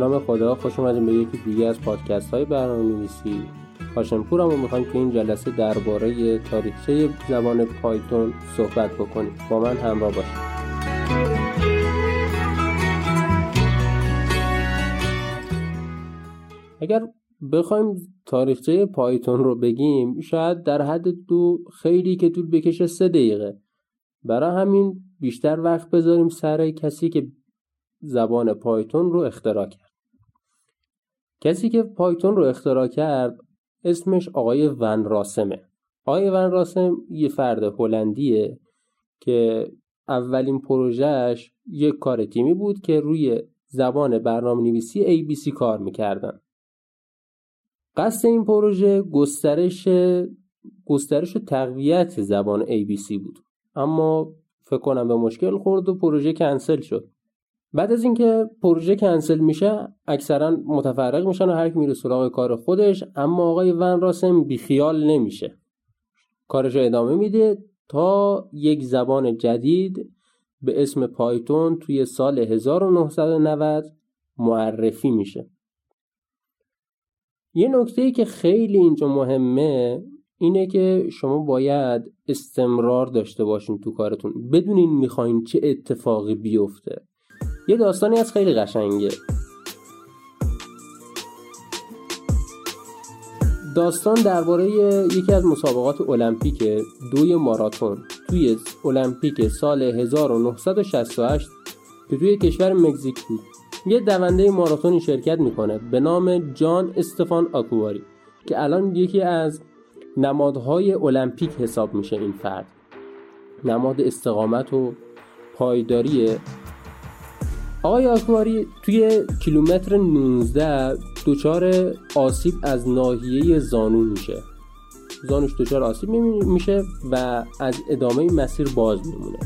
نام خدا خوش اومدیم به یکی دیگه از پادکست های برنامه نویسی هاشمپور هم می‌خوایم که این جلسه درباره تاریخچه زبان پایتون صحبت بکنیم. با من همراه باشید. اگر بخوایم تاریخچه پایتون رو بگیم شاید در حد دو خیلی که طول بکشه سه دقیقه. برای همین بیشتر وقت بذاریم سر کسی که زبان پایتون رو اختراع کرد. کسی که پایتون رو اختراع کرد اسمش آقای ون راسمه. آقای ون راسم یه فرد هلندیه که اولین پروژهش یک کار تیمی بود که روی زبان برنامه نویسی ABC کار می‌کردن. قصد این پروژه گسترش گسترش و تقویت زبان ABC بود. اما فکر کنم به مشکل خورد و پروژه کنسل شد. بعد از اینکه پروژه کنسل میشه اکثرا متفرق میشن و هر کی میره سراغ کار خودش اما آقای ون راسم بیخیال نمیشه. کارش رو ادامه میده تا یک زبان جدید به اسم پایتون توی سال 1990 معرفی میشه. یه نکته ای که خیلی اینجا مهمه اینه که شما باید استمرار داشته باشین تو کارتون. بدونین می‌خواین چه اتفاقی بیفته. یه داستانی از خیلی قشنگه. داستان درباره یکی از مسابقات المپیک دوی ماراتون. توی المپیک سال 1968 که توی کشور مکزیک بود. یه دونده ماراتونی شرکت می‌کنه به نام جان استفان آکواری که الان یکی از نمادهای المپیک حساب میشه این فرد. نماد استقامت و پایداری آقای آکواری توی کیلومتر 19 دچار آسیب از ناحیه زانو میشه. زانوش دچار آسیب میشه و از ادامه مسیر باز میمونه.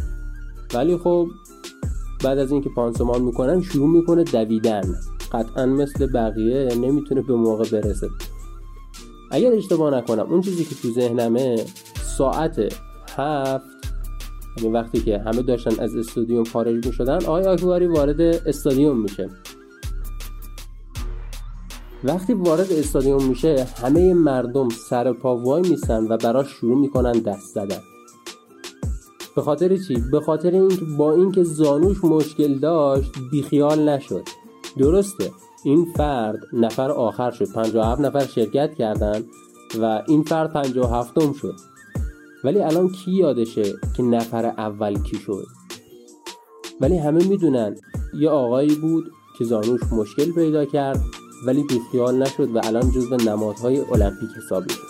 ولی خب بعد از اینکه پانسمان می‌کنن شروع می‌کنه دویدن. قطعا مثل بقیه نمی‌تونه به موقع برسه. اگر اشتباه نکنم اون چیزی که تو ذهنمه ساعت هفت یعنی وقتی که همه داشتن از استادیوم خارج می شدن آقای آکواری وارد استادیوم میشه. وقتی وارد استادیوم میشه همه مردم سر پا وای میسن و براش شروع می‌کنن دست زدن. به خاطر چی؟ به خاطر اینکه با اینکه زانوش مشکل داشت بیخیال نشد. درسته این فرد نفر آخر شد. 57 نفر شرکت کردن و این فرد 57 م شد. ولی الان کی یادشه که نفر اول کی شد؟ ولی همه می‌دونن یه آقایی بود که زانوش مشکل پیدا کرد ولی بیخیال نشد و الان جزو نمادهای المپیک حساب میشه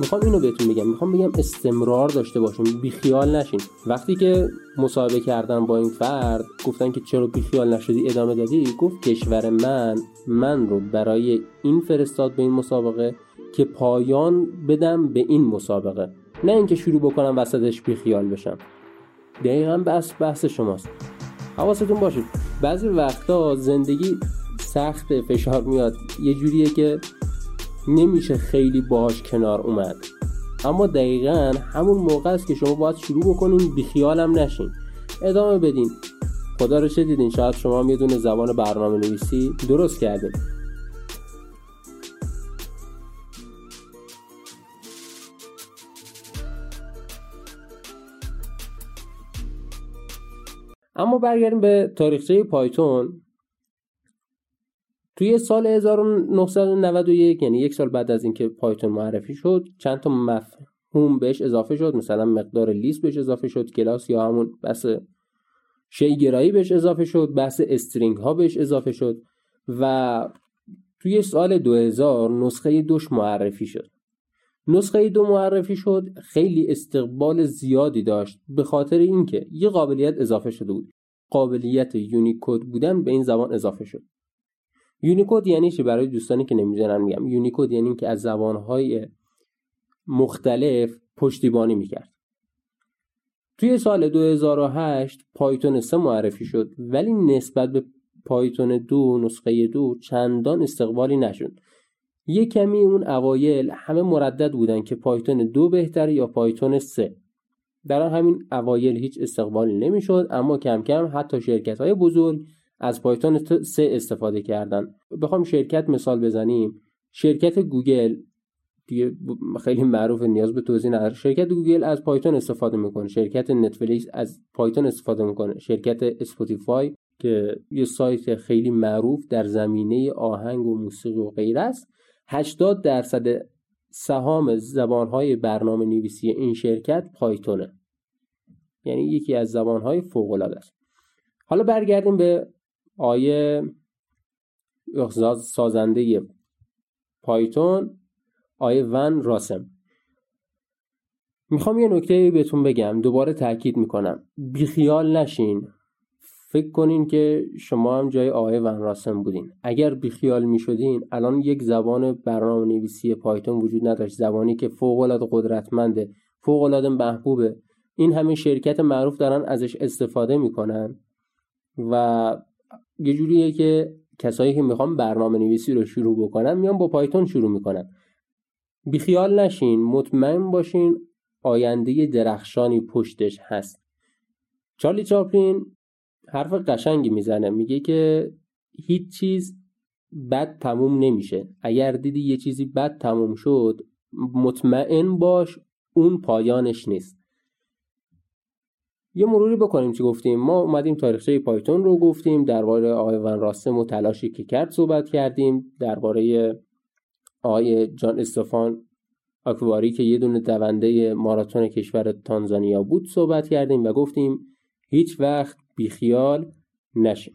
می‌خوام اینو بهتون بگم. می‌خوام بگم استمرار داشته باشیم بیخیال نشین. وقتی که مصاحبه کردن با این فرد گفتن که چرا بیخیال نشدی ادامه دادی گفت کشور من من رو برای این فرستاد به این مسابقه که پایان بدم به این مسابقه. نه اینکه شروع بکنم وسطش بیخیال بشم. دقیقا بحث بحث شماست. حواستون باشید. بعضی وقتا زندگی سخت فشار میاد. یه جوریه که نمیشه خیلی باهاش کنار اومد. اما دقیقا همون موقع است که شما باید شروع بکنین بیخیالم نشین. ادامه بدین. خدا رو چه دیدین. شاید شما هم یه دونه زبان برنامه نویسی درست کردین. اما برگردیم به تاریخچه پایتون. توی سال 1991 یعنی یک سال بعد از اینکه پایتون معرفی شد چند تا مفهوم بهش اضافه شد. مثلا مقدار لیست بهش اضافه شد کلاس یا همون بحث شیگرایی بهش اضافه شد بحث استرینگ ها بهش اضافه شد و توی سال 2000 نسخه دوش معرفی شد. نسخه دو معرفی شد خیلی استقبال زیادی داشت به خاطر اینکه یه قابلیت اضافه شده بود. قابلیت یونیکود بودن به این زبان اضافه شد. یونیکود یعنی چی؟ برای دوستانی که نمی‌دونن میگم. یونیکود یعنی که از زبانهای مختلف پشتیبانی می‌کرد. توی سال 2008 پایتون 3 معرفی شد ولی نسبت به پایتون دو نسخه دو چندان استقبالی نشد. یه کمی اون اوایل همه مردد بودن که پایتون دو بهتره یا پایتون سه. در همین اوایل هیچ استقبالی نمی‌شد اما کم کم حتی شرکت های بزرگ از پایتون سه استفاده کردن. بخوام شرکت مثال بزنیم. شرکت گوگل دیگه خیلی معروف نیاز به توضیح نداره. شرکت گوگل از پایتون استفاده می‌کنه. شرکت نتفلیکس از پایتون استفاده می‌کنه. شرکت اسپاتیفای که یه سایت خیلی معروف در زمینه آهنگ و موسیقی و غیره است. 80 درصد سهام زبانهای برنامه نویسی این شرکت پایتونه. یعنی یکی از زبانهای فوق العاده است. حالا برگردیم به آیه سازنده پایتون آیه ون راسم. می‌خوام یه نکته بهتون بگم دوباره تاکید می‌کنم. بیخیال نشین. فکر کنین که شما هم جای آقای ون راسم بودین. اگر بیخیال می‌شدین الان یک زبان برنامه نویسی پایتون وجود نداشت. زبانی که فوق العاده قدرتمنده فوق العاده محبوبه. این همه شرکت معروف دارن ازش استفاده می‌کنن و یه جوریه که کسایی که می‌خوان برنامه نویسی رو شروع بکنن میان با پایتون شروع می‌کنن. بیخیال نشین مطمئن باشین آینده درخشانی پشتش هست. چارلی چاپلین حرف قشنگی می‌زنه. میگه که هیچ چیز بد تموم نمیشه. اگر دیدی یه چیزی بد تموم شد مطمئن باش اون پایانش نیست. یه مروری بکنیم چی گفتیم. ما اومدیم تاریخچه پایتون رو گفتیم درباره آقای ون راسم و تلاشی که کرد صحبت کردیم درباره آقای جان استفان آکواری که یه دونه دونده ماراتون کشور تانزانیا بود صحبت کردیم و گفتیم هیچ وقت بیخیال نشیم.